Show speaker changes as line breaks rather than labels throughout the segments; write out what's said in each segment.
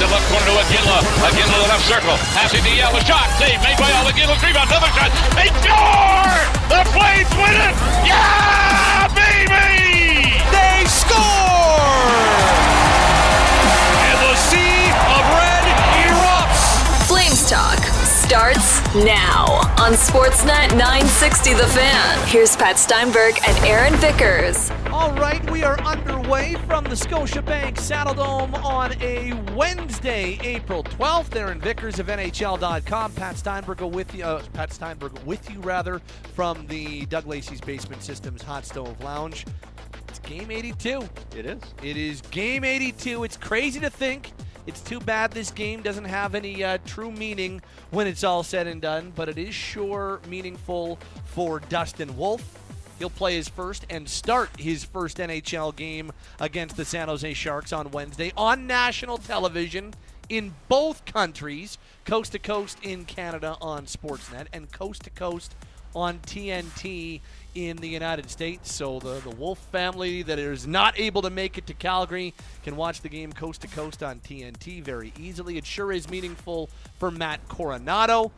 the left corner to Iginla. Iginla to the left circle. Passing to Yell. A shot. Save made by Al Iginla. Rebound. Another shot. They score! The Flames win it! Yeah, baby!
They score! And the sea of red erupts.
Flames Talk starts now on Sportsnet 960 The Fan. Here's Pat Steinberg and Aaron Vickers.
All right, we are underway from the Scotiabank Saddledome on a Wednesday, April 12th. Aaron Vickers of NHL.com. Pat Steinberg with you. Uh, Pat Steinberg with you rather from the Doug Lacey's Basement Systems Hot Stove Lounge. It's game 82.
It is.
It is game 82. It's crazy to think. It's too bad this game doesn't have any uh, true meaning when it's all said and done, but it is sure meaningful for Dustin Wolf. He'll play his first and start his first NHL game against the San Jose Sharks on Wednesday on national television in both countries, coast to coast in Canada on Sportsnet and coast to coast on TNT in the United States. So the, the Wolf family that is not able to make it to Calgary can watch the game coast to coast on TNT very easily. It sure is meaningful for Matt Coronato.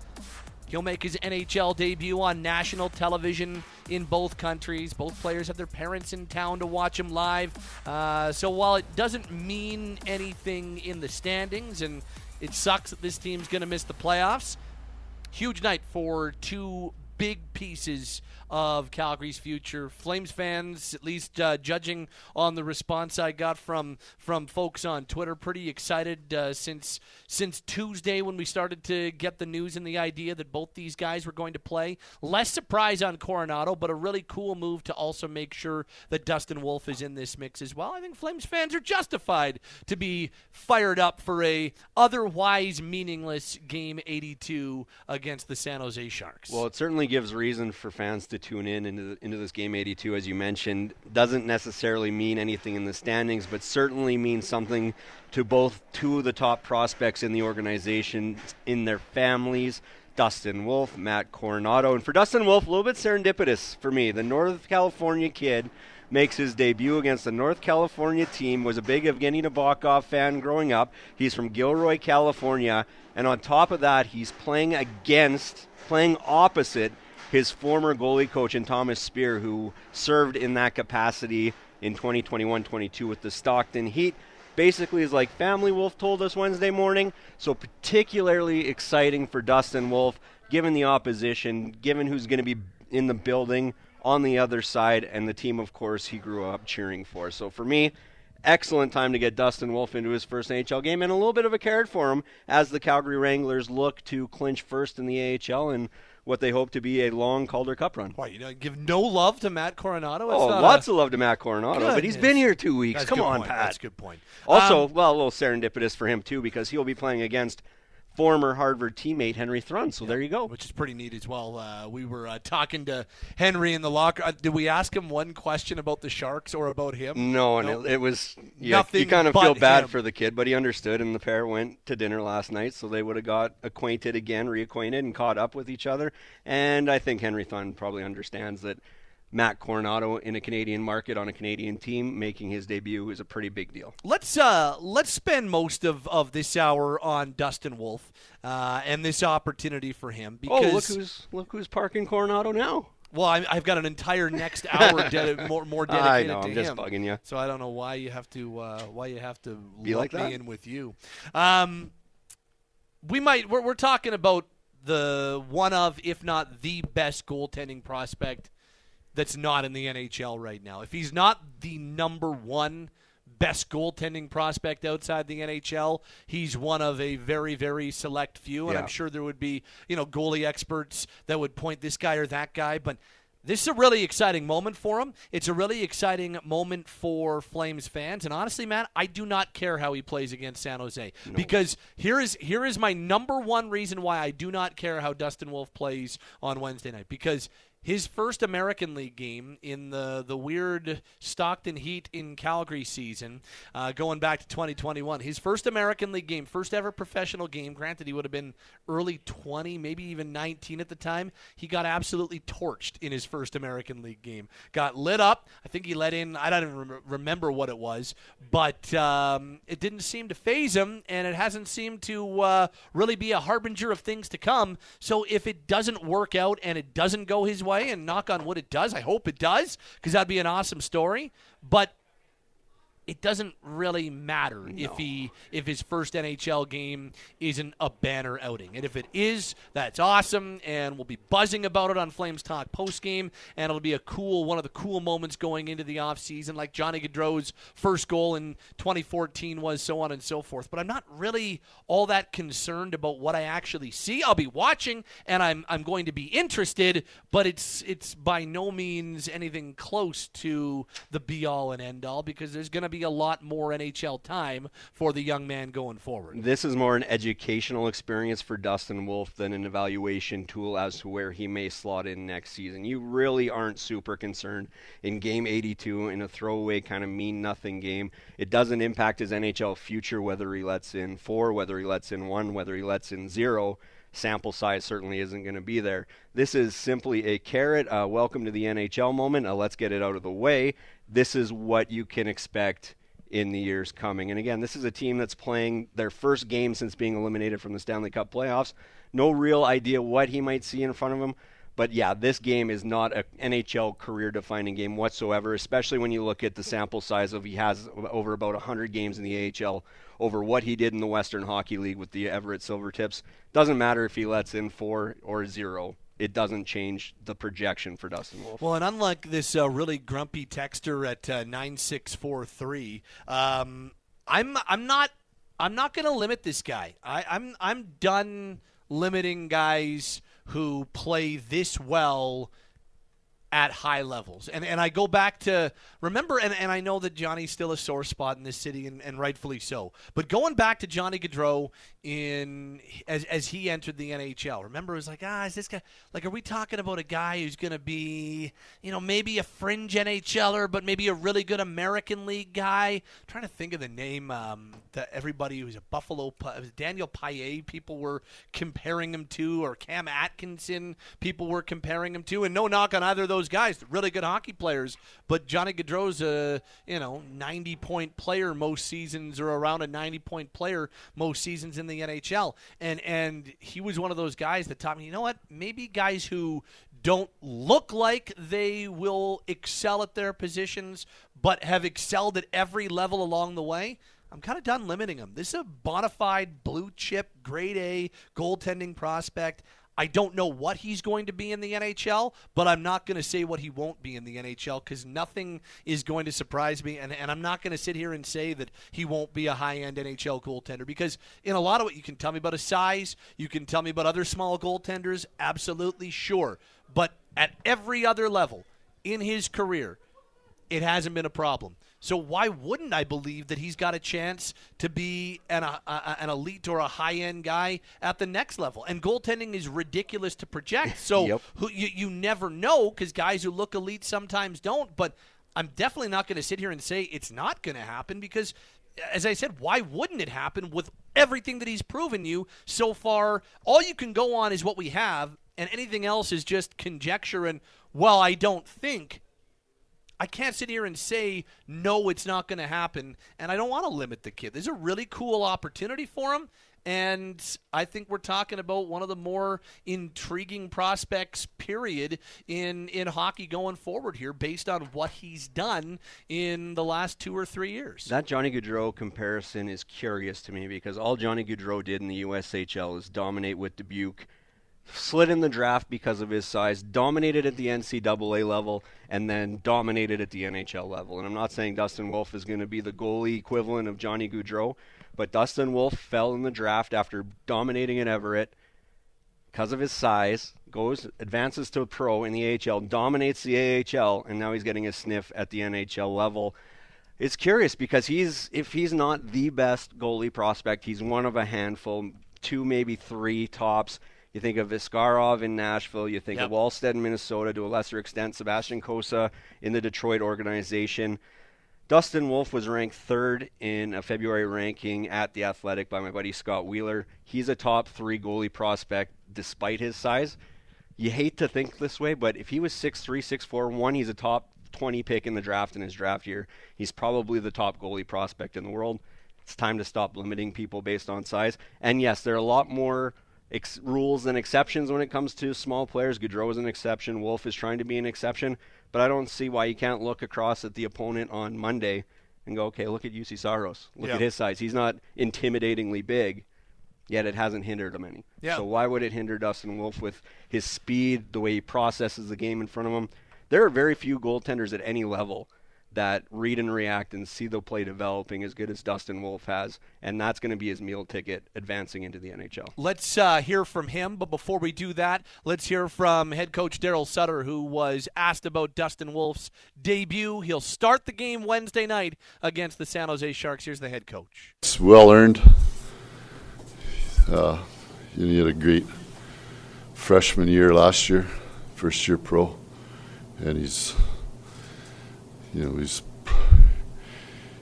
He'll make his NHL debut on national television in both countries. Both players have their parents in town to watch him live. Uh, so while it doesn't mean anything in the standings, and it sucks that this team's going to miss the playoffs, huge night for two big pieces of Calgary's future. Flames fans, at least uh, judging on the response I got from from folks on Twitter, pretty excited uh, since since Tuesday when we started to get the news and the idea that both these guys were going to play. Less surprise on Coronato, but a really cool move to also make sure that Dustin Wolf is in this mix as well. I think Flames fans are justified to be fired up for a otherwise meaningless game 82 against the San Jose Sharks.
Well, it certainly gives reason for fans to tune in into, into this game 82, as you mentioned. Doesn't necessarily mean anything in the standings, but certainly means something to both two of the top prospects in the organization, in their families. Dustin Wolf, Matt Coronato. And for Dustin Wolf, a little bit serendipitous for me. The North California kid makes his debut against the North California team. Was a big Evgeny Nabokov fan growing up. He's from Gilroy, California, and on top of that, he's playing against, playing opposite his former goalie coach and Thomas Speer, who served in that capacity in 2021-22 with the Stockton Heat. Basically, is like family. Wolf told us Wednesday morning. So particularly exciting for Dustin Wolf, given the opposition, given who's going to be in the building on the other side, and the team, of course, he grew up cheering for. So for me, excellent time to get Dustin Wolf into his first NHL game, and a little bit of a carrot for him as the Calgary Wranglers look to clinch first in the AHL and what they hope to be a long Calder Cup run.
Why you know, give no love to Matt Coronato?
oh, lots a... of love to Matt Coronato, but he's been here two weeks.
That's
Come on,
point.
Pat.
That's a good point.
Also,
Um,
well, a little serendipitous for him too because he'll be playing against former Harvard teammate Henry Thrun. So there you go.
which is pretty neat as well. Uh, we were uh, talking to Henry in the locker. Uh, did we ask him one question about the Sharks or about him?
No, and
No.
it, it was yeah,
Nothing
you kind of feel bad
him.
for the kid, but he understood, and the pair went to dinner last night, so they would have got acquainted again, reacquainted, and caught up with each other. And I think Henry Thrun probably understands that Matt Coronato in a Canadian market on a Canadian team making his debut is a pretty big deal.
Let's uh, let's spend most of, of this hour on Dustin Wolf uh, and this opportunity for him
Oh,
because
look who's look who's parking Coronato now.
well, I, I've got an entire next hour dedi- more more
I
dedicated
know,
to
I'm just
him.
bugging you.
So I don't know why you have to uh, why you have to
Be like that?
me in with you. Um, we might we're, we're talking about the one of if not the best goaltending prospect that's not in the NHL right now. If he's not the number one best goaltending prospect outside the NHL, he's one of a very very select few and
Yeah.
I'm sure there would be, you know, goalie experts that would point this guy or that guy, but this is a really exciting moment for him. It's a really exciting moment for Flames fans. And honestly, man, I do not care how he plays against San Jose. Because here is here is my number one reason why I do not care how Dustin Wolf plays on Wednesday night. Because his first American League game in the the weird Stockton Heat in Calgary season, uh, going back to 2021. His first American League game, first ever professional game. Granted, he would have been early 20, maybe even 19 at the time. He got absolutely torched in his first American League game. Got lit up. I think he let in. I don't even rem- remember what it was, but um, it didn't seem to phase him, and it hasn't seemed to uh, really be a harbinger of things to come. So if it doesn't work out and it doesn't go his way, and knock on wood, it does. I hope it does because that'd be an awesome story. But it doesn't really matter no. if he if his first NHL game isn't a banner outing. And if it is, that's awesome and we'll be buzzing about it on Flames Talk post game and it'll be a cool one of the cool moments going into the off season like Johnny Gaudreau's first goal in 2014 was so on and so forth. But I'm not really all that concerned about what I actually see. I'll be watching and I'm I'm going to be interested, but it's it's by no means anything close to the be all and end all because there's going to be a lot more NHL time for the young man going forward.
This is more an educational experience for Dustin Wolf than an evaluation tool as to where he may slot in next season. You really aren't super concerned in game 82 in a throwaway kind of mean nothing game. It doesn't impact his NHL future whether he lets in four, whether he lets in one, whether he lets in zero sample size certainly isn't going to be there. This is simply a carrot. Uh, welcome to the NHL moment. Uh, let's get it out of the way this is what you can expect in the years coming. And again, this is a team that's playing their first game since being eliminated from the Stanley Cup playoffs. No real idea what he might see in front of him. But yeah, this game is not an NHL career defining game whatsoever, especially when you look at the sample size of he has over about 100 games in the AHL over what he did in the Western Hockey League with the Everett Silvertips. Doesn't matter if he lets in four or zero it doesn't change the projection for Dustin Wolf.
Well, and unlike this uh, really grumpy texter at uh, nine six four three, um, I'm I'm not I'm not going to limit this guy. I, I'm I'm done limiting guys who play this well at high levels. And and I go back to remember and, and I know that Johnny's still a sore spot in this city and, and rightfully so. But going back to Johnny Gaudreau in as as he entered the NHL, remember it was like, ah, is this guy like are we talking about a guy who's gonna be, you know, maybe a fringe NHLer, but maybe a really good American League guy? I'm trying to think of the name um, that everybody who's a Buffalo Daniel Paille people were comparing him to, or Cam Atkinson people were comparing him to, and no knock on either of those guys, really good hockey players. But Johnny Gaudreau's a you know 90 point player most seasons, or around a 90 point player most seasons in the NHL. And and he was one of those guys that taught me, you know what? Maybe guys who don't look like they will excel at their positions, but have excelled at every level along the way. I'm kind of done limiting them. This is a bona fide blue chip, grade A goaltending prospect. I don't know what he's going to be in the NHL, but I'm not going to say what he won't be in the NHL because nothing is going to surprise me. And, and I'm not going to sit here and say that he won't be a high end NHL goaltender because in a lot of what you can tell me about his size, you can tell me about other small goaltenders, absolutely sure. But at every other level in his career, it hasn't been a problem. So why wouldn't I believe that he's got a chance to be an, a, a, an elite or a high end guy at the next level? And goaltending is ridiculous to project. So yep. who, you, you never know because guys who look elite sometimes don't. But I'm definitely not going to sit here and say it's not going to happen because, as I said, why wouldn't it happen with everything that he's proven you so far? All you can go on is what we have, and anything else is just conjecture and, well, I don't think. I can't sit here and say no, it's not going to happen, and I don't want to limit the kid. There's a really cool opportunity for him, and I think we're talking about one of the more intriguing prospects, period, in in hockey going forward here, based on what he's done in the last two or three years.
That Johnny Gaudreau comparison is curious to me because all Johnny Gaudreau did in the USHL is dominate with Dubuque slid in the draft because of his size, dominated at the NCAA level, and then dominated at the NHL level. And I'm not saying Dustin Wolf is going to be the goalie equivalent of Johnny Gaudreau, but Dustin Wolf fell in the draft after dominating at Everett because of his size, goes advances to a pro in the AHL, dominates the AHL, and now he's getting a sniff at the NHL level. It's curious because he's if he's not the best goalie prospect, he's one of a handful, two maybe three tops You think of Askarov in Nashville. You think
Yep.
of Wallstedt in Minnesota. To a lesser extent, Sebastian Cossa in the Detroit organization. Dustin Wolf was ranked third in a February ranking at the Athletic by my buddy Scott Wheeler. He's a top three goalie prospect despite his size. You hate to think this way, but if he was 6'3, 6'4, one, he's a top 20 pick in the draft in his draft year. He's probably the top goalie prospect in the world. It's time to stop limiting people based on size. And yes, there are a lot more ex- rules and exceptions when it comes to small players. Gaudreau is an exception. Wolf is trying to be an exception. But I don't see why you can't look across at the opponent on Monday and go, okay, look at Juuse Saros. Look
Yeah.
at his size. He's not intimidatingly big, yet it hasn't hindered him any.
Yeah.
So why would it hinder Dustin Wolf with his speed, the way he processes the game in front of him? There are very few goaltenders at any level that read and react and see the play developing as good as Dustin Wolf has, and that's going to be his meal ticket advancing into the NHL.
Let's uh, hear from him, but before we do that, let's hear from head coach Daryl Sutter, who was asked about Dustin Wolf's debut. He'll start the game Wednesday night against the San Jose Sharks. Here's the head coach.
It's well earned. Uh, he had a great freshman year last year, first year pro, and he's, you know, he's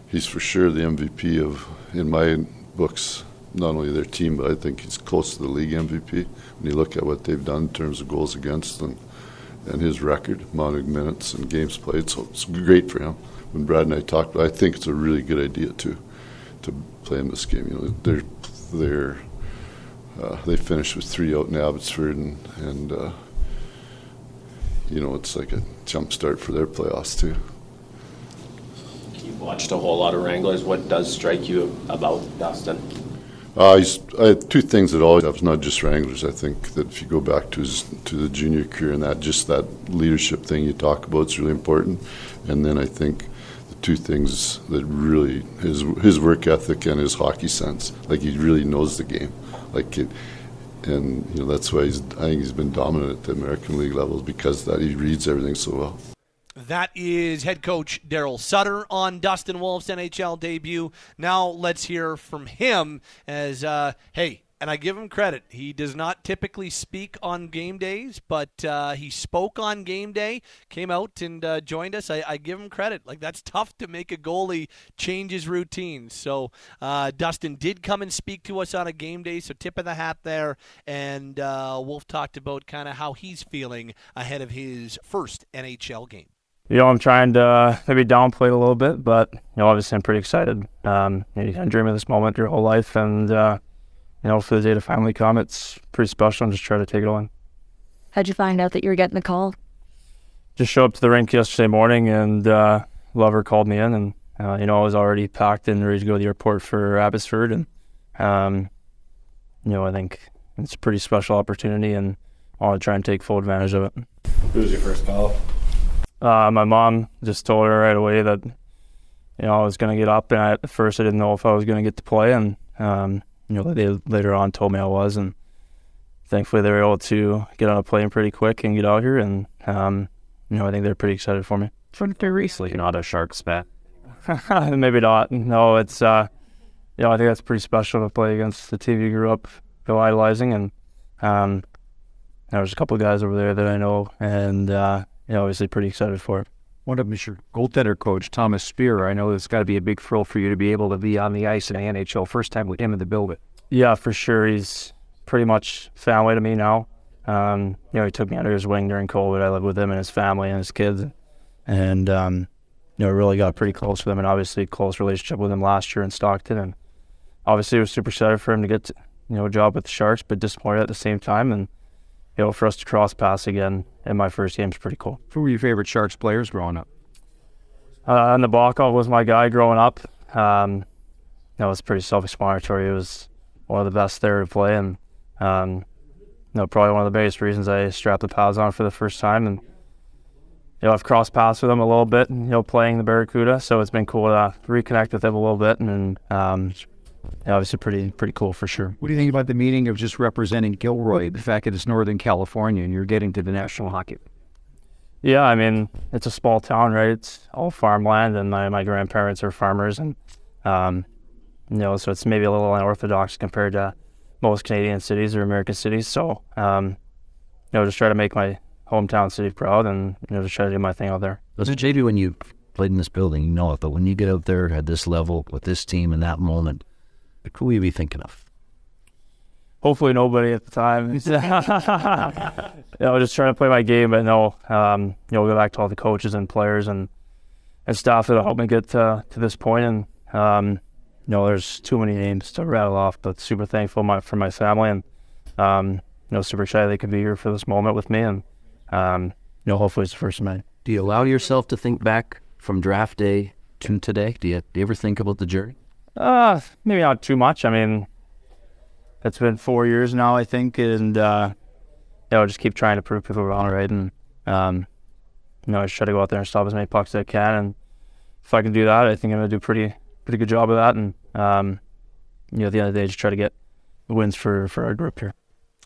he's for sure the MVP of in my books. Not only their team, but I think he's close to the league MVP. When you look at what they've done in terms of goals against and and his record, amount of minutes and games played, so it's great for him. When Brad and I talked, I think it's a really good idea to to play in this game. You know, they're they're uh, they finished with three out in Abbotsford, and and uh, you know it's like a jump start for their playoffs too.
Watched a whole lot of Wranglers. What does strike you about Dustin?
Uh, have two things that always have, not just Wranglers. I think that if you go back to his to the junior career and that just that leadership thing you talk about is really important. And then I think the two things that really his his work ethic and his hockey sense. Like he really knows the game. Like it, and you know that's why he's I think he's been dominant at the American League levels because that he reads everything so well.
That is head coach Daryl Sutter on Dustin Wolf's NHL debut. Now let's hear from him as, uh, hey, and I give him credit. He does not typically speak on game days, but uh, he spoke on game day, came out and uh, joined us. I, I give him credit. Like, that's tough to make a goalie change his routine. So, uh, Dustin did come and speak to us on a game day, so tip of the hat there. And uh, Wolf talked about kind of how he's feeling ahead of his first NHL game.
You know, I'm trying to uh, maybe downplay it a little bit, but you know, obviously I'm pretty excited. Um, you, know, you kind of dream of this moment your whole life, and uh, you know, for the day to finally come, it's pretty special. And just try to take it on.
How'd you find out that you were getting the call?
Just show up to the rink yesterday morning, and uh, Lover called me in, and uh, you know, I was already packed and ready to go to the airport for Abbotsford, and um, you know, I think it's a pretty special opportunity, and I want to try and take full advantage of it.
Who was your first call?
Uh, my mom just told her right away that you know I was going to get up, and I, at first I didn't know if I was going to get to play, and um, you know they later on told me I was, and thankfully they were able to get on a plane pretty quick and get out here, and um, you know I think they're pretty excited for me.
Pretty recently, not a Sharks fan.
Maybe not. No, it's uh, you know I think that's pretty special to play against the team you grew up go idolizing, and um, there's a couple of guys over there that I know, and uh, you know obviously pretty excited for it.
One of them is your goaltender coach, Thomas Speer. I know it's got to be a big thrill for you to be able to be on the ice in the NHL. First time with him in the building.
Yeah, for sure. He's pretty much family to me now. Um, you know, he took me under his wing during COVID. I lived with him and his family and his kids, and um, you know, really got pretty close with him. And obviously, close relationship with him last year in Stockton. And obviously, was super excited for him to get you know a job with the Sharks, but disappointed at the same time. And you know, for us to cross paths again in my first game is pretty cool.
Who were your favorite Sharks players growing up?
Uh, and Nabokov was my guy growing up. Um, that was pretty self-explanatory. He was one of the best there to play, and um, you know, probably one of the biggest reasons I strapped the pads on for the first time. And you know, I've crossed paths with him a little bit, you know, playing the Barracuda, so it's been cool to reconnect with him a little bit, and um, yeah, obviously pretty pretty cool for sure.
What do you think about the meaning of just representing Gilroy? The fact that it's Northern California and you're getting to the National Hockey.
Yeah, I mean, it's a small town, right? It's all farmland, and my, my grandparents are farmers, and um, you know, so it's maybe a little unorthodox compared to most Canadian cities or American cities. So, um, you know, just try to make my hometown city proud and you know just try to do my thing out there.
Was it JB when you played in this building? You know it, but when you get out there at this level with this team in that moment, who will you be thinking of?
Hopefully nobody at the time. you know, just trying to play my game, but no, um, you know, go back to all the coaches and players and and staff that helped me get to, to this point. And um, you know, there's too many names to rattle off, but super thankful my, for my family and um, you know, super excited they could be here for this moment with me. And um, you know, hopefully it's the first of May.
Do you allow yourself to think back from draft day to today? Do you, do you ever think about the journey?
Uh, maybe not too much. I mean, it's been four years now, I think, and uh, yeah, I'll just keep trying to prove people wrong, right? And um, you know, I just try to go out there and stop as many pucks as I can, and if I can do that, I think I'm gonna do pretty pretty good job of that. And um, you know, at the end of the day, just try to get wins for for our group here.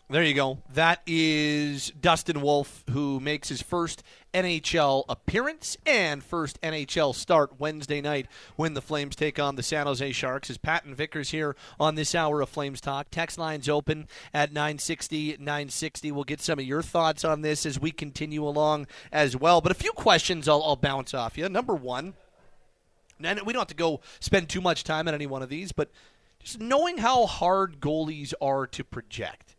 There you go. That is Dustin Wolf, who makes his first NHL appearance and first NHL start Wednesday night when the Flames take on the San Jose Sharks. As Patton Vickers here on this hour of Flames Talk. Text lines open at 960 960. We'll get some of your thoughts on this as we continue along as well. But a few questions I'll, I'll bounce off you. Number one, and we don't have to go spend too much time on any one of these, but just knowing how hard goalies are to project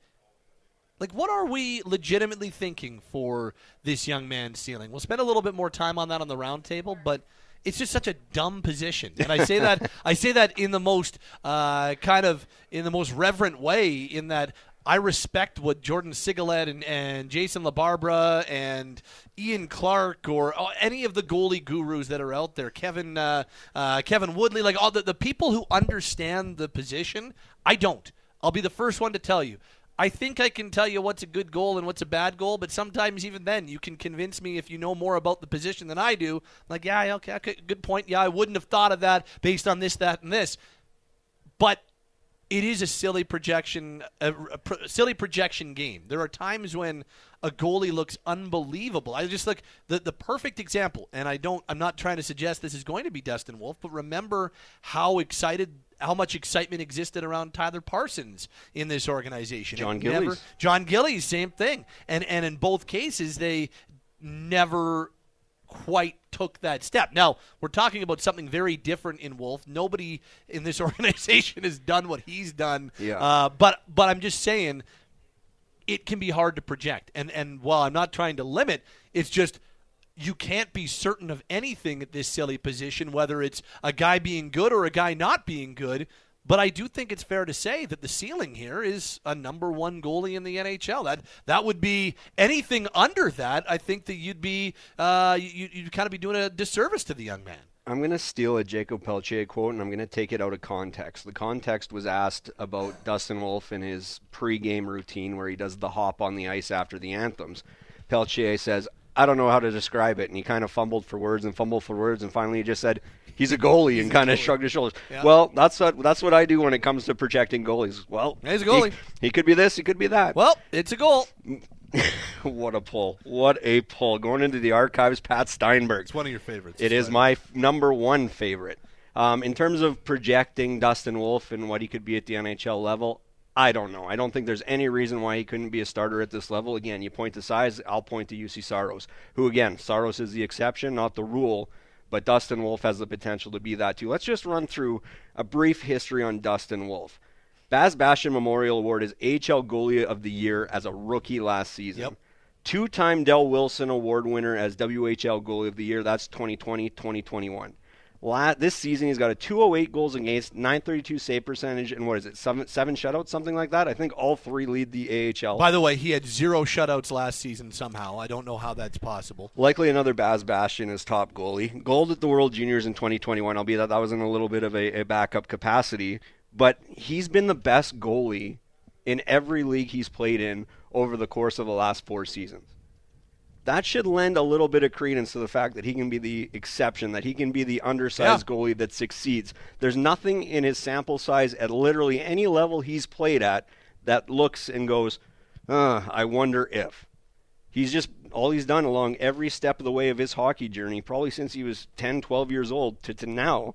like, what are we legitimately thinking for this young man's ceiling? We'll spend a little bit more time on that on the roundtable, but it's just such a dumb position, and I say that I say that in the most uh, kind of in the most reverent way. In that I respect what Jordan Sigalet and, and Jason LaBarbera and Ian Clark or uh, any of the goalie gurus that are out there, Kevin uh, uh, Kevin Woodley, like all the, the people who understand the position. I don't. I'll be the first one to tell you. I think I can tell you what's a good goal and what's a bad goal, but sometimes even then you can convince me if you know more about the position than I do. Like, yeah, okay, okay, good point. Yeah, I wouldn't have thought of that based on this, that, and this. But it is a silly projection, a, a silly projection game. There are times when a goalie looks unbelievable. I just look the the perfect example, and I don't. I'm not trying to suggest this is going to be Dustin Wolf, but remember how excited how much excitement existed around Tyler Parsons in this organization.
John Gillies.
John Gillies, same thing. And and in both cases, they never quite took that step. Now, we're talking about something very different in Wolf. Nobody in this organization has done what he's done.
Yeah.
Uh, but but I'm just saying it can be hard to project. And and while I'm not trying to limit, it's just you can't be certain of anything at this silly position, whether it's a guy being good or a guy not being good. But I do think it's fair to say that the ceiling here is a number one goalie in the NHL. That that would be anything under that. I think that you'd be uh, you, you'd kind of be doing a disservice to the young man.
I'm going to steal a Jacob Pelletier quote and I'm going to take it out of context. The context was asked about Dustin Wolf and his pre-game routine where he does the hop on the ice after the anthems. Pelletier says, I don't know how to describe it. And he kind of fumbled for words and fumbled for words, and finally he just said, "He's a goalie," he's and kind of shrugged his shoulders. Yeah. Well, that's what that's what I do when it comes to projecting goalies. Well,
he's a goalie.
He, he could be this, he could be that.
Well, it's a goal.
what a pull! What a pull! Going into the archives, Pat Steinberg.
It's one of your favorites.
It is my f- number one favorite. Um, in terms of projecting Dustin Wolf and what he could be at the NHL level, I don't know. I don't think there's any reason why he couldn't be a starter at this level. Again, you point to size, I'll point to Juuse Saros, who, again, Saros is the exception, not the rule, but Dustin Wolf has the potential to be that too. Let's just run through a brief history on Dustin Wolf. Baz Bastien Memorial Award is AHL Goalie of the Year as a rookie last season.
Yep.
Two time Del Wilson Award winner as WHL Goalie of the Year. That's 2020 2021 this season, he's got a 208 goals against, 932 save percentage, and what is it, seven, seven shutouts, something like that? I think all three lead the AHL.
By the way, he had zero shutouts last season somehow. I don't know how that's possible.
Likely another Baz Bastien as top goalie. Gold at the World Juniors in 2021, albeit that that was in a little bit of a, a backup capacity. But he's been the best goalie in every league he's played in over the course of the last four seasons that should lend a little bit of credence to the fact that he can be the exception, that he can be the undersized yeah. goalie that succeeds. There's nothing in his sample size at literally any level he's played at that looks and goes, uh, I wonder if. He's just all he's done along every step of the way of his hockey journey, probably since he was 10, 12 years old to, to now,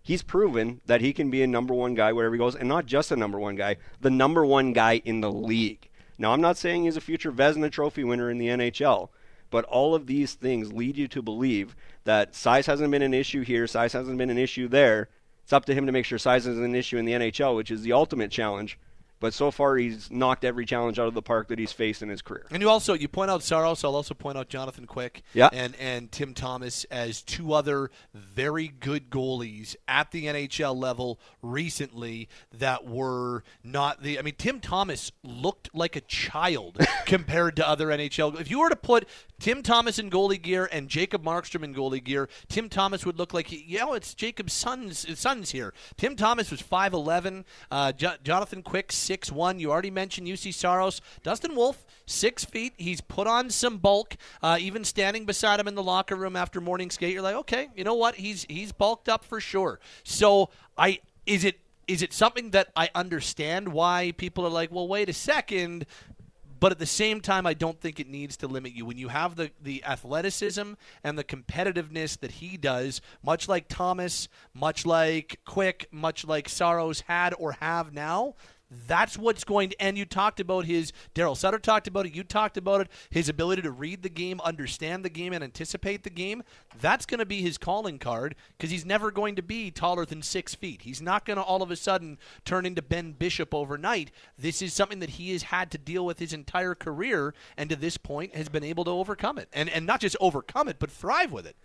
he's proven that he can be a number one guy wherever he goes, and not just a number one guy, the number one guy in the league. Now, I'm not saying he's a future Vezina Trophy winner in the NHL, but all of these things lead you to believe that size hasn't been an issue here, size hasn't been an issue there. It's up to him to make sure size isn't an issue in the NHL, which is the ultimate challenge. But so far, he's knocked every challenge out of the park that he's faced in his career.
And you also you point out Saros. I'll also point out Jonathan Quick
Yeah.
and and Tim Thomas as two other very good goalies at the NHL level recently that were not the. I mean, Tim Thomas looked like a child compared to other NHL. If you were to put Tim Thomas in goalie gear and Jacob Markstrom in goalie gear, Tim Thomas would look like you know it's Jacob's son's son's here. Tim Thomas was five eleven. Uh, Jo- Jonathan Quick six one. You already mentioned Juuse Saros. Dustin Wolf six feet. He's put on some bulk. Uh, even standing beside him in the locker room after morning skate, you're like, okay, you know what? He's he's bulked up for sure. So I is it is it something that I understand why people are like, well, wait a second, but at the same time, I don't think it needs to limit you. When you have the, the athleticism and the competitiveness that he does, much like Thomas, much like Quick, much like Saros had or have now, that's what's going to. And you talked about his. Daryl Sutter talked about it. You talked about it. His ability to read the game, understand the game, and anticipate the game. That's going to be his calling card because he's never going to be taller than six feet. He's not going to all of a sudden turn into Ben Bishop overnight. This is something that he has had to deal with his entire career, and to this point has been able to overcome it, and and not just overcome it, but thrive with it.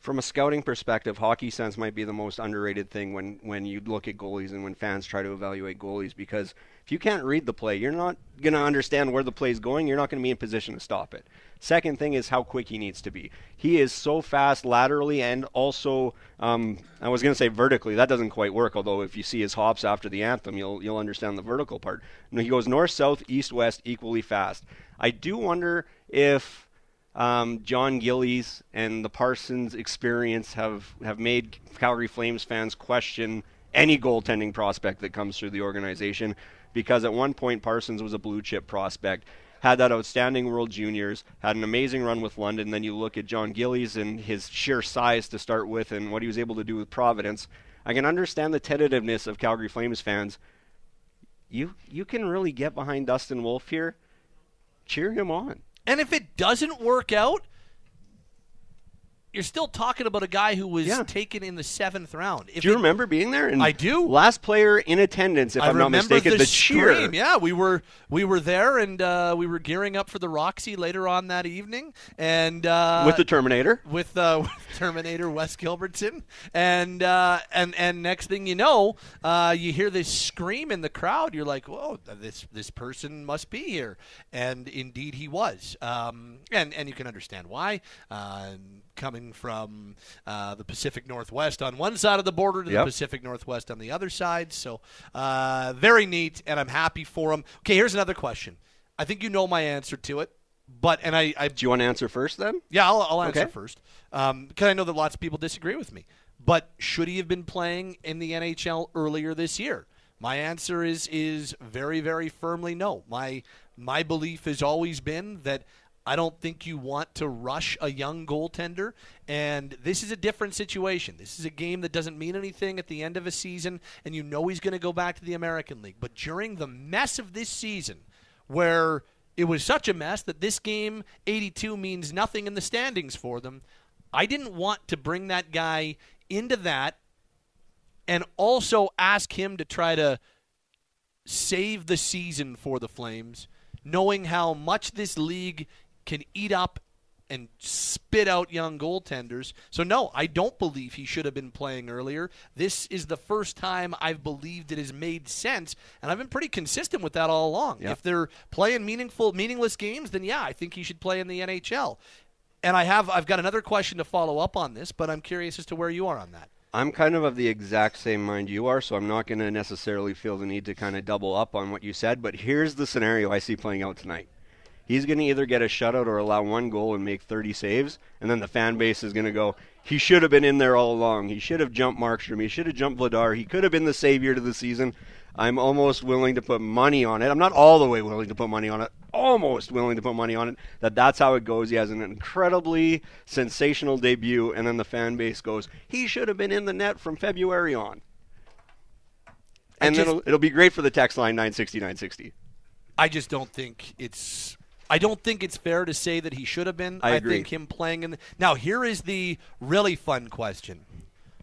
From a scouting perspective, hockey sense might be the most underrated thing when, when you look at goalies and when fans try to evaluate goalies because if you can't read the play, you're not going to understand where the play is going. You're not going to be in position to stop it. Second thing is how quick he needs to be. He is so fast laterally and also, um, I was going to say vertically. That doesn't quite work. Although if you see his hops after the anthem, you'll you'll understand the vertical part. He goes north, south, east, west equally fast. I do wonder if um, John Gillies and the Parsons experience have, have made Calgary Flames fans question any goaltending prospect that comes through the organization because at one point Parsons was a blue chip prospect, had that outstanding World Juniors, had an amazing run with London. Then you look at John Gillies and his sheer size to start with and what he was able to do with Providence. I can understand the tentativeness of Calgary Flames fans. You you can really get behind Dustin Wolf here. Cheer him on.
And if it doesn't work out, you're still talking about a guy who was taken in the seventh round. If
do you
it-
remember being there? And
I do.
Last player in attendance, if
I
am not mistaken,
the,
the, cheer.
scream. Yeah, we were we were there, and uh, we were gearing up for the Roxy later on that evening, and uh,
With the Terminator.
with, uh, with Terminator Wes Gilbertson, and uh, and and next thing you know, uh, you hear this scream in the crowd. You're like, "Whoa, this this person must be here," and indeed he was. Um, and and you can understand why. Coming from uh, the Pacific Northwest on one side of the border to
Yep.
the Pacific Northwest on the other side. So uh, very neat, and I'm happy for him. Okay, here's another question. I think you know my answer to it, but and I, I
Do you want to answer first then?
yeah, I'll, I'll answer
Okay.
first because I know that lots of people disagree with me. But should he have been playing in the NHL earlier this year? My answer is is very very firmly no. My my belief has always been that I don't think you want to rush a young goaltender, and this is a different situation. This is a game that doesn't mean anything at the end of a season, and you know he's going to go back to the American League. But during the mess of this season, where it was such a mess that this game 82 means nothing in the standings for them. I didn't want to bring that guy into that and also ask him to try to save the season for the Flames, knowing how much this league can eat up and spit out young goaltenders. So no, I don't believe he should have been playing earlier. This is the first time I've believed it has made sense, and I've been pretty consistent with that all along.
Yeah.
If they're playing meaningful, meaningless games, then yeah, I think he should play in the NHL. And I have I've got another question to follow up on this, but I'm curious as to where you are on that.
I'm kind of of the exact same mind you are, so I'm not going to necessarily feel the need to kind of double up on what you said. But here's the scenario I see playing out tonight. He's going to either get a shutout or allow one goal and make 30 saves, and then the fan base is going to go, he should have been in there all along. He should have jumped Markstrom. He should have jumped Vladar. He could have been the savior to the season. I'm almost willing to put money on it. I'm not all the way willing to put money on it, almost willing to put money on it that that's how it goes. He has an incredibly sensational debut, and then the fan base goes, he should have been in the net from February on. And
just-
then it'll, it'll be great for the text line 960 960.
I just don't think it's. I don't think it's fair to say that he should have been.
I agree.
think him playing in. The, now here is the really fun question: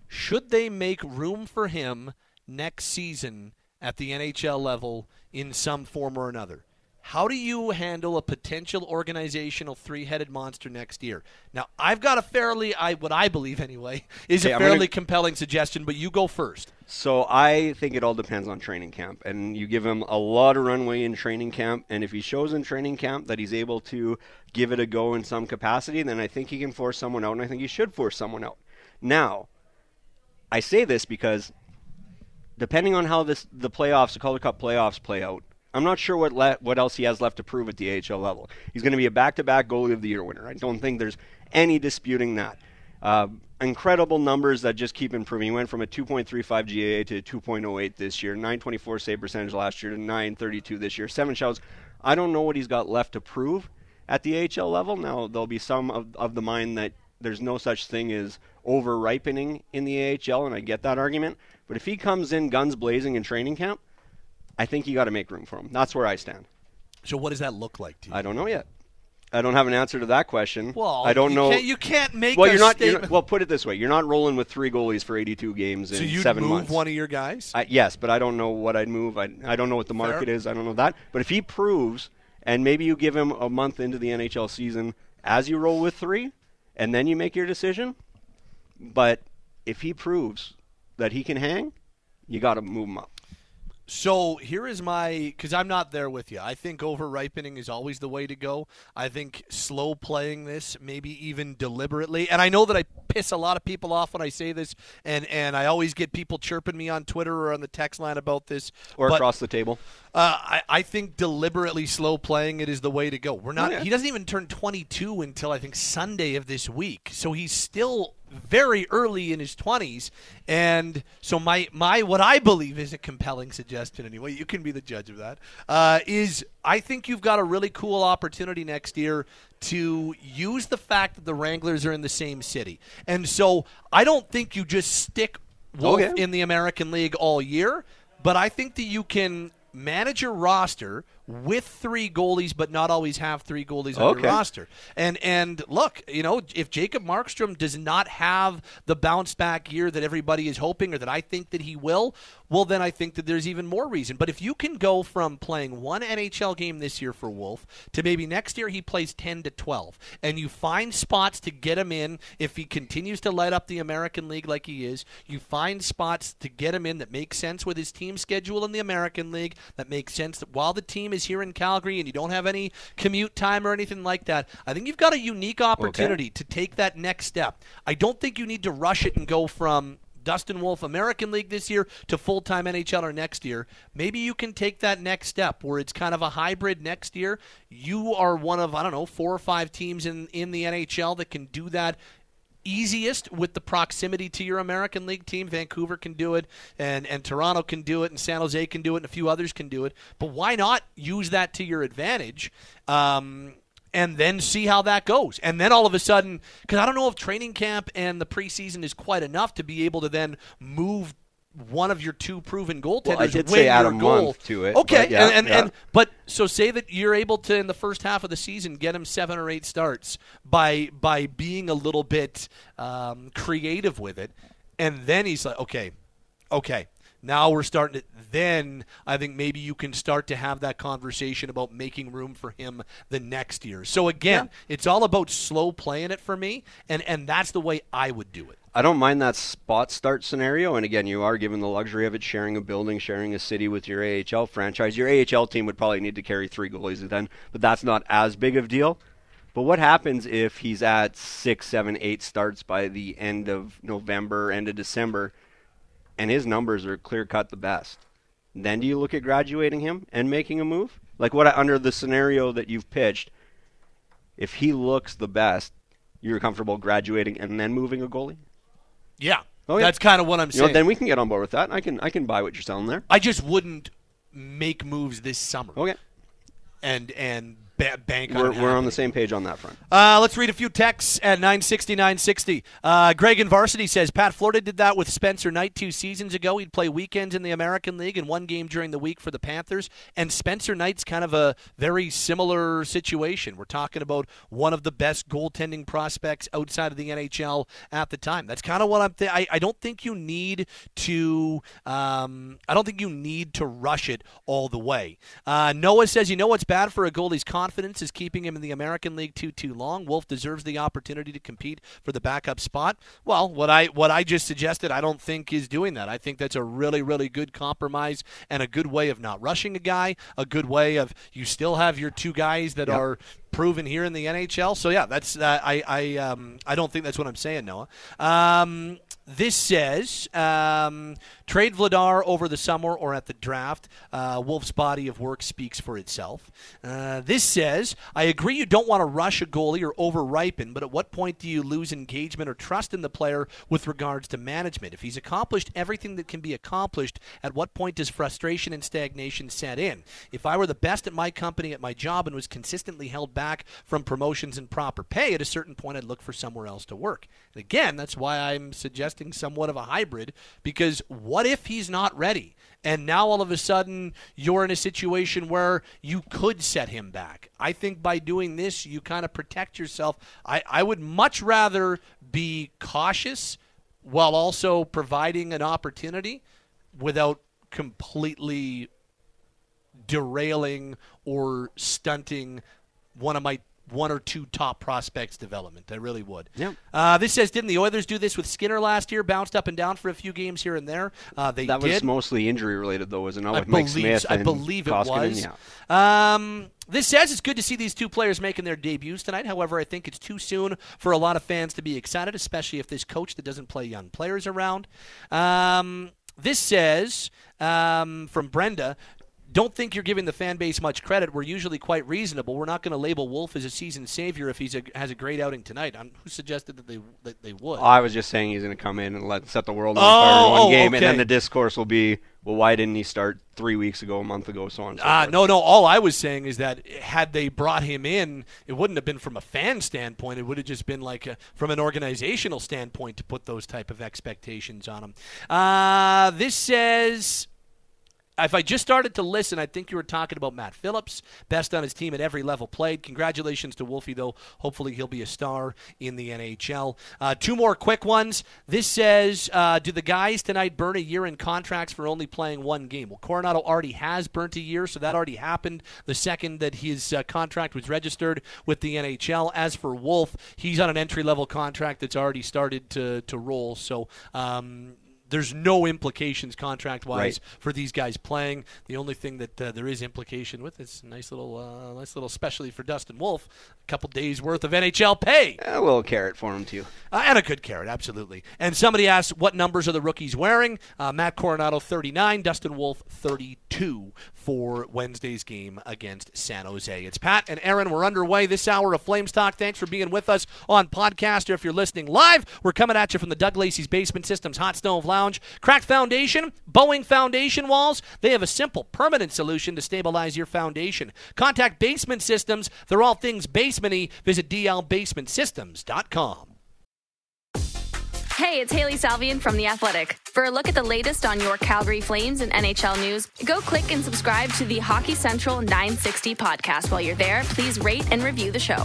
Should they make room for him next season at the NHL level in some form or another? How do you handle a potential organizational three-headed monster next year? Now, I've got a fairly, I what I believe anyway, is
Okay,
a
I'm gonna-
fairly compelling suggestion. But you go first.
So I think it all depends on training camp, and you give him a lot of runway in training camp. And if he shows in training camp that he's able to give it a go in some capacity, then I think he can force someone out, and I think he should force someone out. Now, I say this because depending on how this the playoffs, the Calder Cup playoffs play out, I'm not sure what le- what else he has left to prove at the AHL level. He's going to be a back-to-back goalie of the year winner. I don't think there's any disputing that. Uh, incredible numbers that just keep improving. He went from a 2.35 GAA to 2.08 this year, 924 save percentage last year to 932 this year, seven shots. I don't know what he's got left to prove at the AHL level. Now there'll be some of, of the mind that there's no such thing as over ripening in the AHL, and I get that argument. But if he comes in guns blazing in training camp, I think you got to make room for him. That's where I stand.
So, what does that look like to you?
I don't know yet. I don't have an answer to that question.
Well,
I don't
you
know.
Can't, you can't make.
well,
a
you're not. You're not- well, put it this way: you're not rolling with three goalies for 82 games in
so
in
you
seven
move
months.
one of your guys.
I, yes, but I don't know what I'd move. I, I don't know what the
Fair.
market is. I don't know that. But if he proves, and maybe you give him a month into the NHL season as you roll with three, and then you make your decision. But if he proves that he can hang, you got to move him up.
So here is my because I'm not there with you. I think over ripening is always the way to go. I think slow playing this, maybe even deliberately. And I know that I piss a lot of people off when I say this, and and I always get people chirping me on Twitter or on the text line about this.
Or
but,
across the table.
Uh, I, I think deliberately slow playing it is the way to go. We're not.
Oh, yeah.
He doesn't even turn 22 until I think Sunday of this week, so he's still very early in his 20s. And so my my what I believe is a compelling suggestion. Anyway, you can be the judge of that. Uh, is I think you've got a really cool opportunity next year to use the fact that the Wranglers are in the same city, and so I don't think you just stick Wolf
Okay.
in the American League all year, but I think that you can manage your roster with three goalies, but not always have three goalies on
Okay.
your roster. And and look, you know, if Jacob Markstrom does not have the bounce back year that everybody is hoping, or that I think that he will, well, then I think that there's even more reason. But if you can go from playing one NHL game this year for Wolf to maybe next year he plays 10 to 12, and you find spots to get him in if he continues to light up the American League like he is, you find spots to get him in that make sense with his team schedule in the American League, that make sense that while the team is here in Calgary and you don't have any commute time or anything like that, I think you've got a unique opportunity to take that next step. I don't think you need to rush it and go from Dustin Wolf American League this year to full time NHL or next year. Maybe you can take that next step where it's kind of a hybrid next year. You are one of, I don't know, four or five teams in, in the NHL that can do that easiest with the proximity to your American League team. Vancouver can do it, and, and Toronto can do it, and San Jose can do it, and a few others can do it. But why not use that to your advantage? Um, and then see how that goes. And then all of a sudden, because I don't know if training camp and the preseason is quite enough to be able to then move one of your two proven goaltenders.
Well, I did
win
say
your
a
goal.
to it,
Okay,
yeah,
and, and,
yeah.
and but so say that you're able to in the first half of the season get him seven or eight starts by by being a little bit um, creative with it, and then he's like, okay, okay. Now we're starting to. Then I think maybe you can start to have that conversation about making room for him the next year. So again, it's all about slow playing it for me, and and that's the way I would do it.
I don't mind that spot start scenario. And again, you are given the luxury of it, sharing a building, sharing a city with your AHL franchise. Your AHL team would probably need to carry three goalies then, but that's not as big of a deal. But what happens if he's at six, seven, eight starts by the end of November, end of December, and his numbers are clear cut the best? Then do you look at graduating him and making a move? Like what under the scenario that you've pitched, if he looks the best, you're comfortable graduating and then moving a goalie?
Yeah,
Oh, yeah.
that's kind of what I'm
You know,
saying.
then we can get on board with that. I can I can buy what you're selling there.
I just wouldn't make moves this summer.
Okay.
and and ba- bank
We're,
on. it
we're on the same page on that front.
Uh, let's read a few texts at 960, 960. Uh, Greg in Varsity says Pat Florida did that with Spencer Knight two seasons ago. He'd play weekends in the American League and one game during the week for the Panthers. And Spencer Knight's kind of a very similar situation. We're talking about one of the best goaltending prospects outside of the NHL at the time. That's kind of what I'm. Th- I I don't think you need to. Um, I don't think you need to rush it all the way. Uh, Noah says, you know what's bad for a goalie's confidence is keeping him in the American League too too long. Wolf deserves the opportunity to compete for the backup spot. Well, what I what I just suggested, I don't think is doing that. I think that's a really really good compromise and a good way of not rushing a guy. A good way of you still have your two guys that
Yep.
are proven here in the NHL. So yeah, that's uh, I I um, I don't think that's what I'm saying, Noah. Um, this says um, trade Vladar over the summer or at the draft. Uh, Wolf's body of work speaks for itself. Uh, this says I agree you don't want to rush a goalie or over ripen, but at what point do you lose engagement or trust in the player with regards to management? If he's accomplished everything that can be accomplished, at what point does frustration and stagnation set in? If I were the best at my company at my job and was consistently held back from promotions and proper pay, at a certain point I'd look for somewhere else to work. And again, that's why I'm suggesting somewhat of a hybrid because what if he's not ready? And now all of a sudden you're in a situation where you could set him back. I think by doing this, you kind of protect yourself. I, I would much rather be cautious while also providing an opportunity without completely derailing or stunting one of my one or two top prospects development. I really would.
Yep.
Uh, this says, didn't the Oilers do this with Skinner last year? Bounced up and down for a few games here and there. Uh, they
that
did.
was mostly injury related, though, was it not?
I
Mike
believe,
Smith
I believe it
Koskinen?
was.
Yeah.
Um, this says it's good to see these two players making their debuts tonight. However, I think it's too soon for a lot of fans to be excited, especially if this coach that doesn't play young players around. Um, this says um, from Brenda. Don't think you're giving the fan base much credit. We're usually quite reasonable. We're not going to label Wolf as a season savior if he has a great outing tonight. Um who suggested that they that they would?
I was just saying he's going to come in and let set the world on
Oh,
fire in one
oh,
game, and then the discourse will be, well, why didn't he start three weeks ago, a month ago, so on and so forth.
no, no. All I was saying is that had they brought him in, it wouldn't have been from a fan standpoint. It would have just been like a, from an organizational standpoint to put those type of expectations on him. Uh, this says. If I just started to listen, I think you were talking about Matt Phillips, best on his team at every level played. Congratulations to Wolfie, though. Hopefully, he'll be a star in the NHL. Uh, two more quick ones. This says, uh, "Do the guys tonight burn a year in contracts for only playing one game?" Well, Coronato already has burnt a year, so that already happened the second that his uh, contract was registered with the NHL. As for Wolf, he's on an entry level contract that's already started to to roll. So. Um, there's no implications contract wise
Right.
for these guys playing. The only thing that uh, there is implication with is a nice little, uh, nice little specialty for Dustin Wolf, a couple days worth of NHL pay,
A little carrot for him, too.
uh, and a good carrot, absolutely. And somebody asked what numbers are the rookies wearing? Uh, Matt Coronato 39, Dustin Wolf 32 for Wednesday's game against San Jose. It's Pat and Aaron. We're underway this hour of Flames Talk. Thanks for being with us on podcast or if you're listening live. We're coming at you from the Doug Lacey's Basement Systems Hot Stove Lounge. Cracked foundation, bowing foundation walls. They have a simple, permanent solution to stabilize your foundation. Contact Basement Systems. They're all things basementy. Visit dlbasementsystems.com.
Hey, it's Hailey Salvian from The Athletic. For a look at the latest on your Calgary Flames and NHL news, go click and subscribe to the Hockey Central 960 podcast. While you're there, please rate and review the show.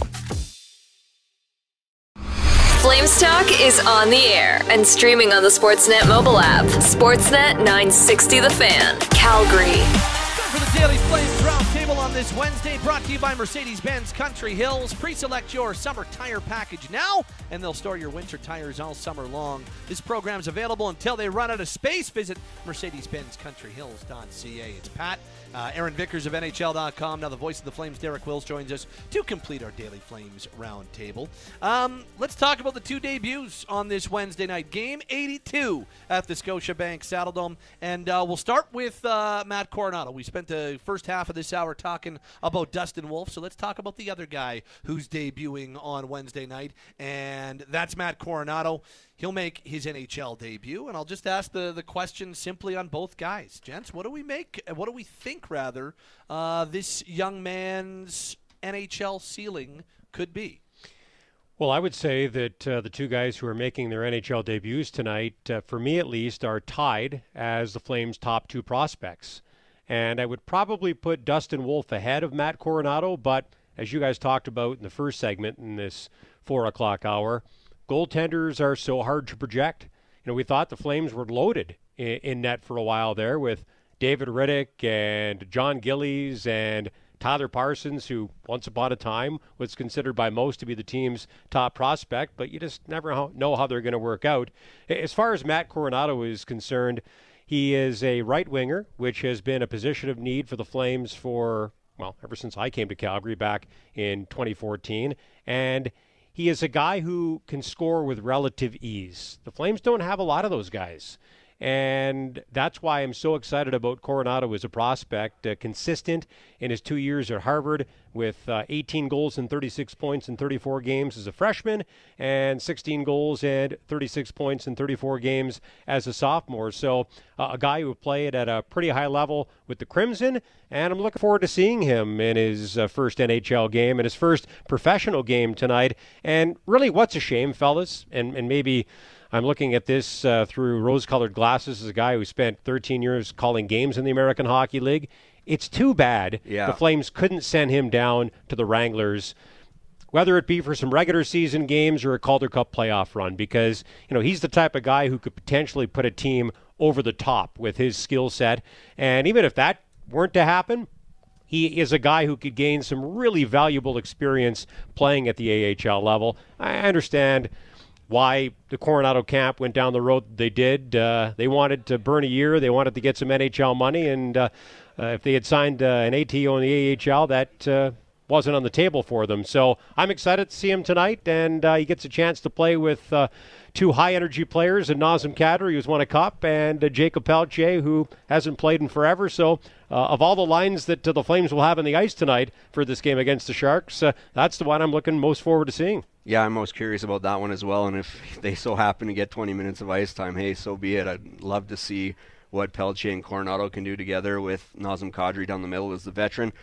Flames Talk is on the air and streaming on the Sportsnet mobile app. Sportsnet 960 The Fan, Calgary.
for the Daily Flames this Wednesday, brought to you by Mercedes Benz Country Hills. Pre select your summer tire package now, and they'll store your winter tires all summer long. This program is available until they run out of space. Visit MercedesBenzCountryHills.ca. It's Pat. Uh, Aaron Vickers of NHL.com. Now, the voice of the Flames, Derek Wills, joins us to complete our Daily Flames Roundtable. Um, let's talk about the two debuts on this Wednesday night game 82 at the Scotiabank Saddledome. And uh, we'll start with uh, Matt Coronato. We spent the first half of this hour talking talking about Dustin Wolf, so let's talk about the other guy who's debuting on Wednesday night, and that's Matt Coronato. He'll make his NHL debut, and I'll just ask the, the question simply on both guys. Gents, what do we make, what do we think, rather, uh, this young man's NHL ceiling could be?
Well, I would say that uh, the two guys who are making their NHL debuts tonight, uh, for me at least, are tied as the Flames' top two prospects. And I would probably put Dustin Wolf ahead of Matt Coronato, but as you guys talked about in the first segment in this four o'clock hour, goaltenders are so hard to project. You know, we thought the Flames were loaded in, in net for a while there with David Rittich and Jon Gillies and Tyler Parsons, who once upon a time was considered by most to be the team's top prospect, but you just never know how they're going to work out. As far as Matt Coronato is concerned, he is a right winger, which has been a position of need for the Flames for, well, ever since I came to Calgary back in 2014. And he is a guy who can score with relative ease. The Flames don't have a lot of those guys. And that's why I'm so excited about Coronato as a prospect. Uh, consistent in his two years at Harvard with uh, 18 goals and 36 points in 34 games as a freshman, and 16 goals and 36 points in 34 games as a sophomore. So, uh, a guy who played at a pretty high level with the Crimson, and I'm looking forward to seeing him in his uh, first NHL game and his first professional game tonight. And really, what's a shame, fellas, and, and maybe I'm looking at this uh, through rose colored glasses as a guy who spent 13 years calling games in the American Hockey League. It's too bad
yeah.
the Flames couldn't send him down to the Wranglers, whether it be for some regular season games or a Calder Cup playoff run, because you know he's the type of guy who could potentially put a team over the top with his skill set. And even if that weren't to happen, he is a guy who could gain some really valuable experience playing at the AHL level. I understand why the Coronato camp went down the road they did. Uh, they wanted to burn a year. They wanted to get some NHL money, and uh, uh, if they had signed uh, an ATO in the AHL, that uh, wasn't on the table for them. So I'm excited to see him tonight, and uh, he gets a chance to play with two high energy players, and Nazem Kadri, who's won a cup, and Jakob Pelletier, who hasn't played in forever. So, of all the lines that the Flames will have on the ice tonight for this game against the Sharks, that's the one I'm looking most forward to seeing.
Yeah, I'm most curious about that one as well. And if they so happen to get 20 minutes of ice time, hey, so be it. I'd love to see what Pelletier and Coronato can do together with Nazem Kadri down the middle as the veteran.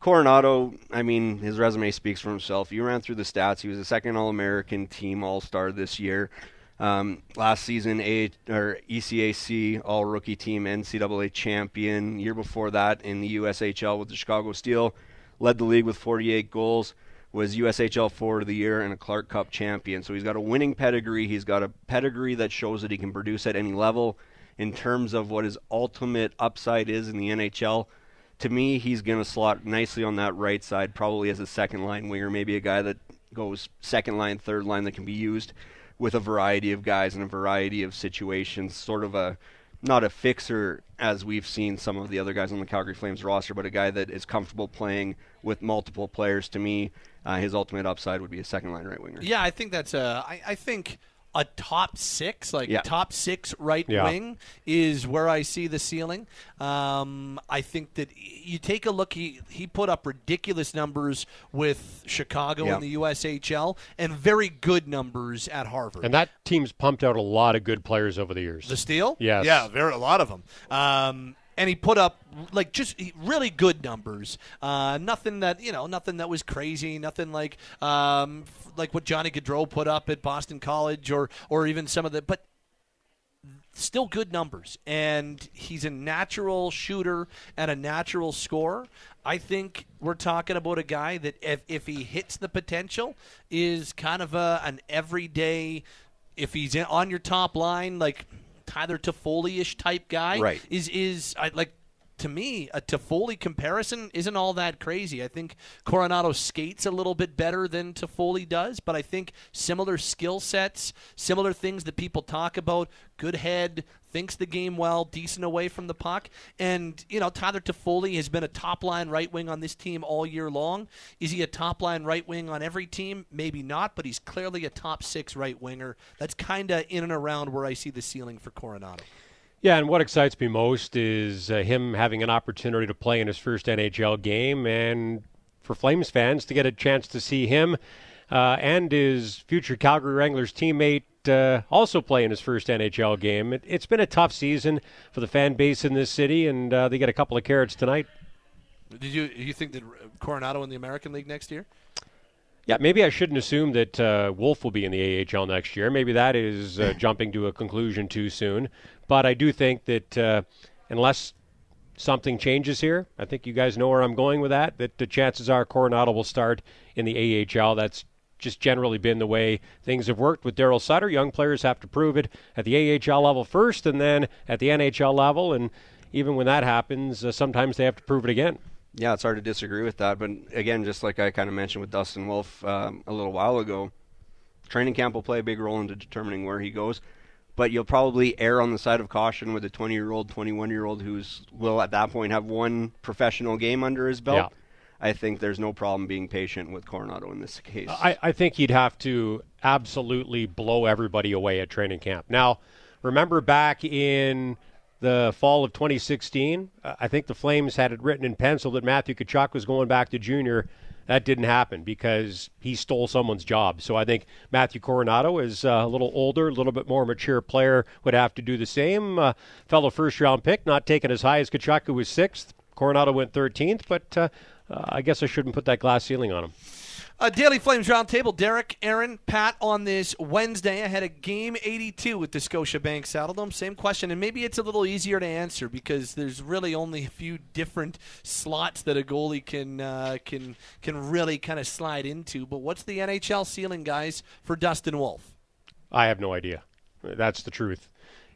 Coronato, I mean, his resume speaks for himself. You ran through the stats. He was a second All American team All Star this year. Um, last season, a or ECAC All Rookie Team NCAA champion. Year before that, in the USHL with the Chicago Steel, led the league with 48 goals was USHL Forward of the Year and a Clark Cup champion. So he's got a winning pedigree. He's got a pedigree that shows that he can produce at any level. In terms of what his ultimate upside is in the NHL, to me, he's going to slot nicely on that right side, probably as a second line winger, maybe a guy that goes second line, third line that can be used with a variety of guys in a variety of situations, sort of a not a fixer as we've seen some of the other guys on the Calgary Flames roster, but a guy that is comfortable playing with multiple players. To me, uh, his ultimate upside would be a second line right winger.
Yeah, I think that's a. I, I think a top six, like
yeah.
top six right
yeah.
wing, is where I see the ceiling. Um, I think that you take a look. He he put up ridiculous numbers with Chicago
yeah.
in the USHL, and very good numbers at Harvard.
And that team's pumped out a lot of good players over the years.
The Steel,
yes,
yeah, very a lot of them. Um, and he put up like just really good numbers. Uh, nothing that you know, nothing that was crazy. Nothing like um, like what Johnny Gaudreau put up at Boston College, or or even some of the, but still good numbers. And he's a natural shooter and a natural scorer. I think we're talking about a guy that if if he hits the potential, is kind of a, an everyday. If he's on your top line, like Tyler Toffoli-ish type guy.
Right.
Is is I, like to me a Toffoli comparison isn't all that crazy. I think Coronato skates a little bit better than Toffoli does, but I think similar skill sets, similar things that people talk about. Good head, thinks the game well, decent away from the puck. And, you know, Tyler Toffoli has been a top line right wing on this team all year long. Is he a top line right wing on every team? Maybe not, but he's clearly a top six right winger. That's kind of in and around where I see the ceiling for Coronato.
Yeah, and what excites me most is uh, him having an opportunity to play in his first NHL game, and for Flames fans to get a chance to see him uh, and his future Calgary Wranglers teammate uh, also play in his first NHL game. It, has been a tough season for the fan base in this city, and uh, they get a couple of carrots tonight.
Did you you think that Coronato in the American League next year?
Yeah, maybe I shouldn't assume that uh, Wolf will be in the AHL next year. Maybe that is uh, jumping to a conclusion too soon. But I do think that uh, unless something changes here, I think you guys know where I'm going with that. That the chances are Coronato will start in the AHL. That's just generally been the way things have worked with Daryl Sutter. Young players have to prove it at the AHL level first, and then at the NHL level. And even when that happens, uh, sometimes they have to prove it again.
Yeah, it's hard to disagree with that. But again, just like I kind of mentioned with Dustin Wolf um, a little while ago, training camp will play a big role into determining where he goes. But you'll probably err on the side of caution with a 20 year old, 21 year old who's will at that point have one professional game under his belt.
Yeah.
I think there's no problem being patient with Coronato in this case.
I, I think he'd have to absolutely blow everybody away at training camp. Now, remember back in the fall of 2016. Uh, I think the Flames had it written in pencil that Matthew Tkachuk was going back to junior. That didn't happen because he stole someone's job. So I think Matthew Coronato is uh, a little older, a little bit more mature player, would have to do the same. Uh, fellow first round pick, not taken as high as Tkachuk, who was sixth. Coronato went 13th, but uh, uh, I guess I shouldn't put that glass ceiling on him.
A Daily Flames Roundtable. Derek, Aaron, Pat on this Wednesday ahead of Game 82 with the Scotiabank Saddledome. Same question, and maybe it's a little easier to answer because there's really only a few different slots that a goalie can uh, can can really kind of slide into. But what's the NHL ceiling, guys, for Dustin Wolf?
I have no idea. That's the truth.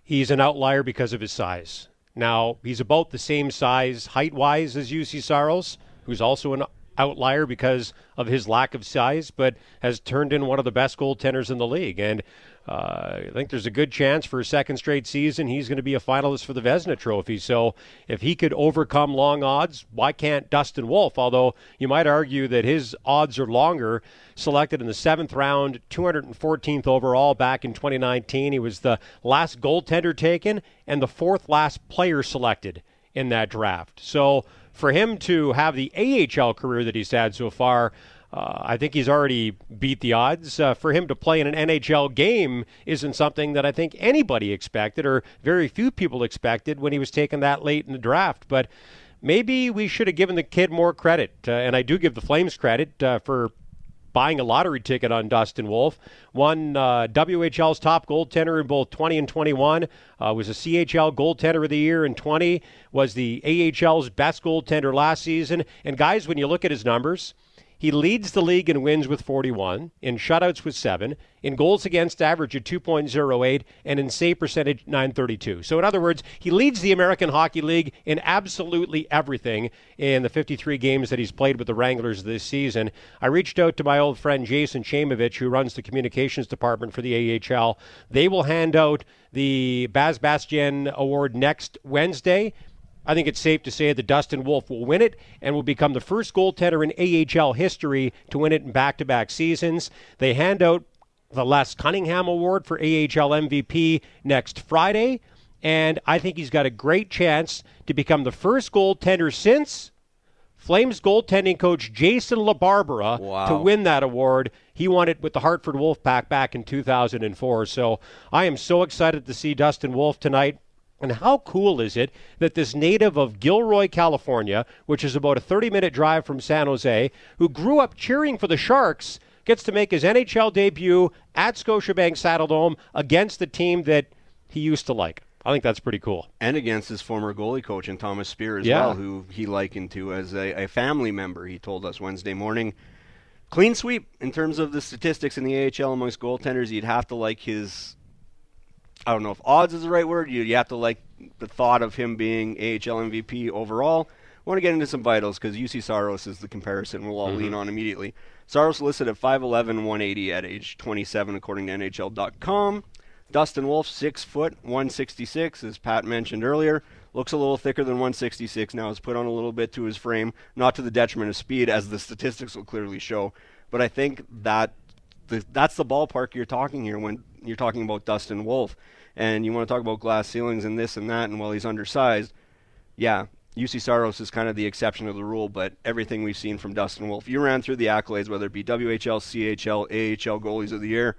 He's an outlier because of his size. Now he's about the same size height wise as Juuse Saros, who's also an outlier because of his lack of size, but has turned in one of the best goaltenders in the league. And uh, I think there's a good chance for a second straight season he's going to be a finalist for the Vezina Trophy. So if he could overcome long odds, why can't Dustin Wolf? Although you might argue that his odds are longer. Selected in the seventh round, 214th overall back in 2019. He was the last goaltender taken and the fourth last player selected in that draft. So for him to have the AHL career that he's had so far, uh, I think he's already beat the odds. Uh, for him to play in an NHL game isn't something that I think anybody expected, or very few people expected when he was taken that late in the draft. But maybe we should have given the kid more credit, uh, and I do give the Flames credit uh, for buying a lottery ticket on Dustin Wolf. Won uh, WHL's top goaltender in both 20 and 21. Uh, was a CHL goaltender of the year in 20. Was the AHL's best goaltender last season. And guys, when you look at his numbers, he leads the league in wins with 41, in shutouts with 7, in goals against average at 2.08, and in save percentage 932. So, in other words, he leads the American Hockey League in absolutely everything in the 53 games that he's played with the Wranglers this season. I reached out to my old friend Jason Chaimovitch, who runs the communications department for the AHL. They will hand out the Baz Bastien Award next Wednesday. I think it's safe to say that Dustin Wolf will win it and will become the first goaltender in AHL history to win it in back to back seasons. They hand out the Les Cunningham Award for AHL MVP next Friday, and I think he's got a great chance to become the first goaltender since Flames goaltending coach Jason LaBarbera
wow.
to win that award. He won it with the Hartford Wolfpack back in 2004. So I am so excited to see Dustin Wolf tonight. And how cool is it that this native of Gilroy, California, which is about a 30 minute drive from San Jose, who grew up cheering for the Sharks, gets to make his NHL debut at Scotiabank Saddledome against the team that he used to like? I think that's pretty cool.
And against his former goalie coach and Thomas Speer as
Yeah.
well, who he likened to as a, a family member. He told us Wednesday morning. Clean sweep in terms of the statistics in the AHL amongst goaltenders. You'd have to like his. I don't know if odds is the right word. You, you have to like the thought of him being AHL MVP overall. I want to get into some vitals because Juuse Saros is the comparison we'll all
Mhm.
lean on immediately. Saros listed at 5'11", 180 at age 27, according to NHL.com. Dustin Wolf, six foot, 166, as Pat mentioned earlier. Looks a little thicker than 166 now. Has put on a little bit to his frame, not to the detriment of speed, as the statistics will clearly show. But I think that the, that's the ballpark you're talking here when you're talking about Dustin Wolf, and you want to talk about glass ceilings and this and that, and while he's undersized, yeah, Juuse Saros is kind of the exception of the rule, but everything we've seen from Dustin Wolf, you ran through the accolades, whether it be WHL, CHL, AHL goalies of the year.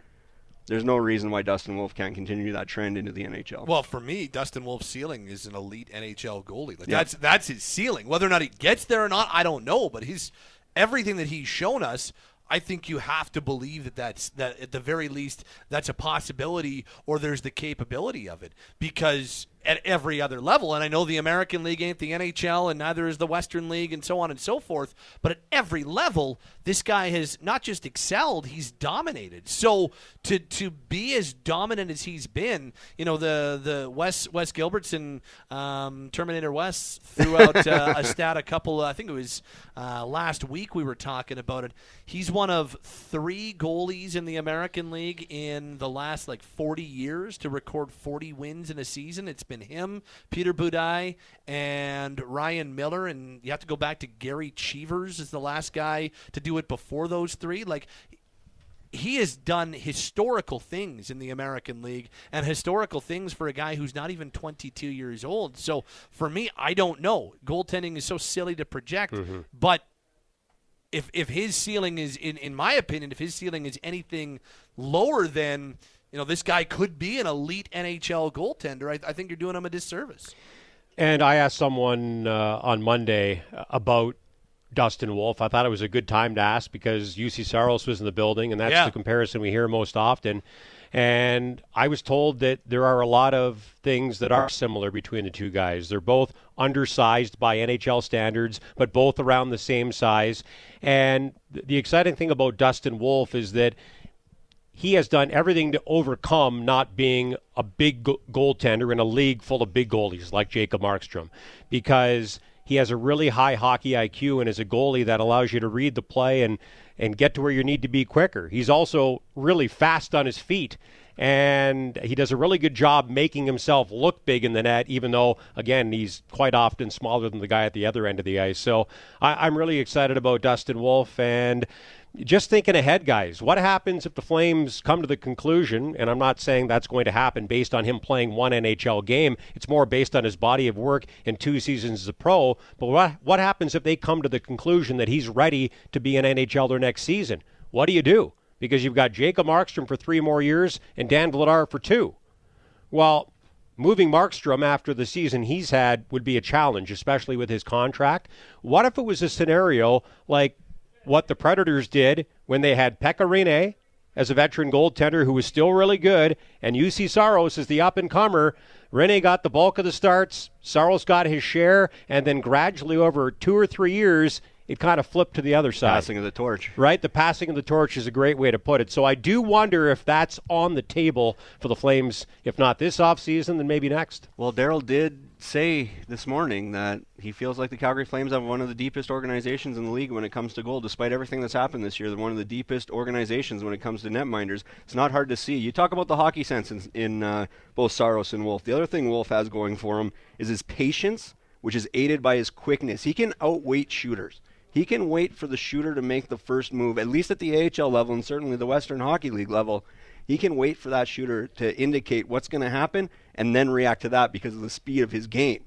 There's no reason why Dustin Wolf can't continue that trend into the NHL.
Well, for me, Dustin Wolf's ceiling is an elite NHL goalie. Like
Yeah.
that's that's his ceiling. Whether or not he gets there or not, I don't know. But his everything that he's shown us, I think you have to believe that that's that at the very least that's a possibility, or there's the capability of it. Because at every other level, and I know the American League ain't the NHL, and neither is the Western League, and so on and so forth. But at every level, this guy has not just excelled; he's dominated. So to to be as dominant as he's been, you know, the the Wes Wes Gilbertson um, Terminator West threw out uh, a stat a couple. I think it was uh, last week we were talking about it. He's one of three goalies in the American League in the last like 40 years to record 40 wins in a season. It's been him, Peter Budaj, and Ryan Miller, and you have to go back to Gary Cheevers as the last guy to do it before those three. Like he has done historical things in the American League and historical things for a guy who's not even 22 years old. So for me, I don't know. Goaltending is so silly to project, mm-hmm. but if if his ceiling is in in my opinion, if his ceiling is anything lower than you know, this guy could be an elite NHL goaltender. I, I think you're doing him a disservice.
And I asked someone uh, on Monday about Dustin Wolf. I thought it was a good time to ask because Juuse Saros was in the building, and that's
Yeah.
the comparison we hear most often. And I was told that there are a lot of things that are similar between the two guys. They're both undersized by NHL standards, but both around the same size. And th- the exciting thing about Dustin Wolf is that he has done everything to overcome not being a big go- goaltender in a league full of big goalies like Jacob Markstrom because he has a really high hockey IQ and is a goalie that allows you to read the play and, and get to where you need to be quicker. He's also really fast on his feet and he does a really good job making himself look big in the net, even though, again, he's quite often smaller than the guy at the other end of the ice. So I, I'm really excited about Dustin Wolf and just thinking ahead, guys, what happens if the Flames come to the conclusion, and I'm not saying that's going to happen based on him playing one NHL game, it's more based on his body of work in two seasons as a pro, but what, what happens if they come to the conclusion that he's ready to be an NHLer next season? What do you do? Because you've got Jacob Markstrom for three more years and Dan Vladar for two. Well, moving Markstrom after the season he's had would be a challenge, especially with his contract. What if it was a scenario like what the Predators did when they had Pekka Rinne as a veteran goaltender who was still really good, and Juuse Saros as the up and comer? Rinne got the bulk of the starts, Saros got his share, and then gradually over two or three years, it kind of flipped to the other side.
Passing of the torch.
Right? The passing of the torch is a great way to put it. So I do wonder if that's on the table for the Flames, if not this offseason, then maybe next.
Well, Daryl did say this morning that he feels like the Calgary Flames have one of the deepest organizations in the league when it comes to goal. Despite everything that's happened this year, they're one of the deepest organizations when it comes to netminders. It's not hard to see. You talk about the hockey sense in, in uh, both Saros and Wolf. The other thing Wolf has going for him is his patience, which is aided by his quickness. He can outweight shooters. He can wait for the shooter to make the first move, at least at the AHL level and certainly the Western Hockey League level. He can wait for that shooter to indicate what's going to happen and then react to that because of the speed of his game.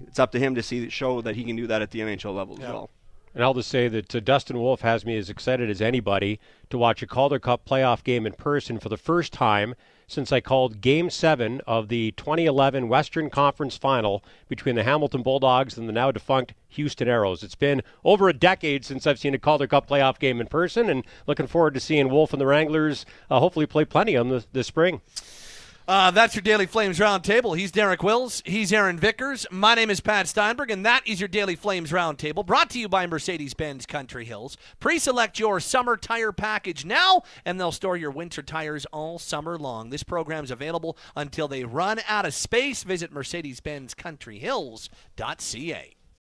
It's up to him to see show that he can do that at the NHL level as well.
And I'll just say that uh, Dustin Wolf has me as excited as anybody to watch a Calder Cup playoff game in person for the first time since I called Game 7 of the 2011 Western Conference Final between the Hamilton Bulldogs and the now defunct Houston Aeros. It's been over a decade since I've seen a Calder Cup playoff game in person, and looking forward to seeing Wolf and the Wranglers uh, hopefully play plenty of them this, this spring.
Uh, that's your Daily Flames Roundtable. He's Derek Wills. He's Aaron Vickers. My name is Pat Steinberg, and that is your Daily Flames Roundtable, brought to you by Mercedes Benz Country Hills. Pre select your summer tire package now, and they'll store your winter tires all summer long. This program is available until they run out of space. Visit Mercedes Benz Country Hills.ca.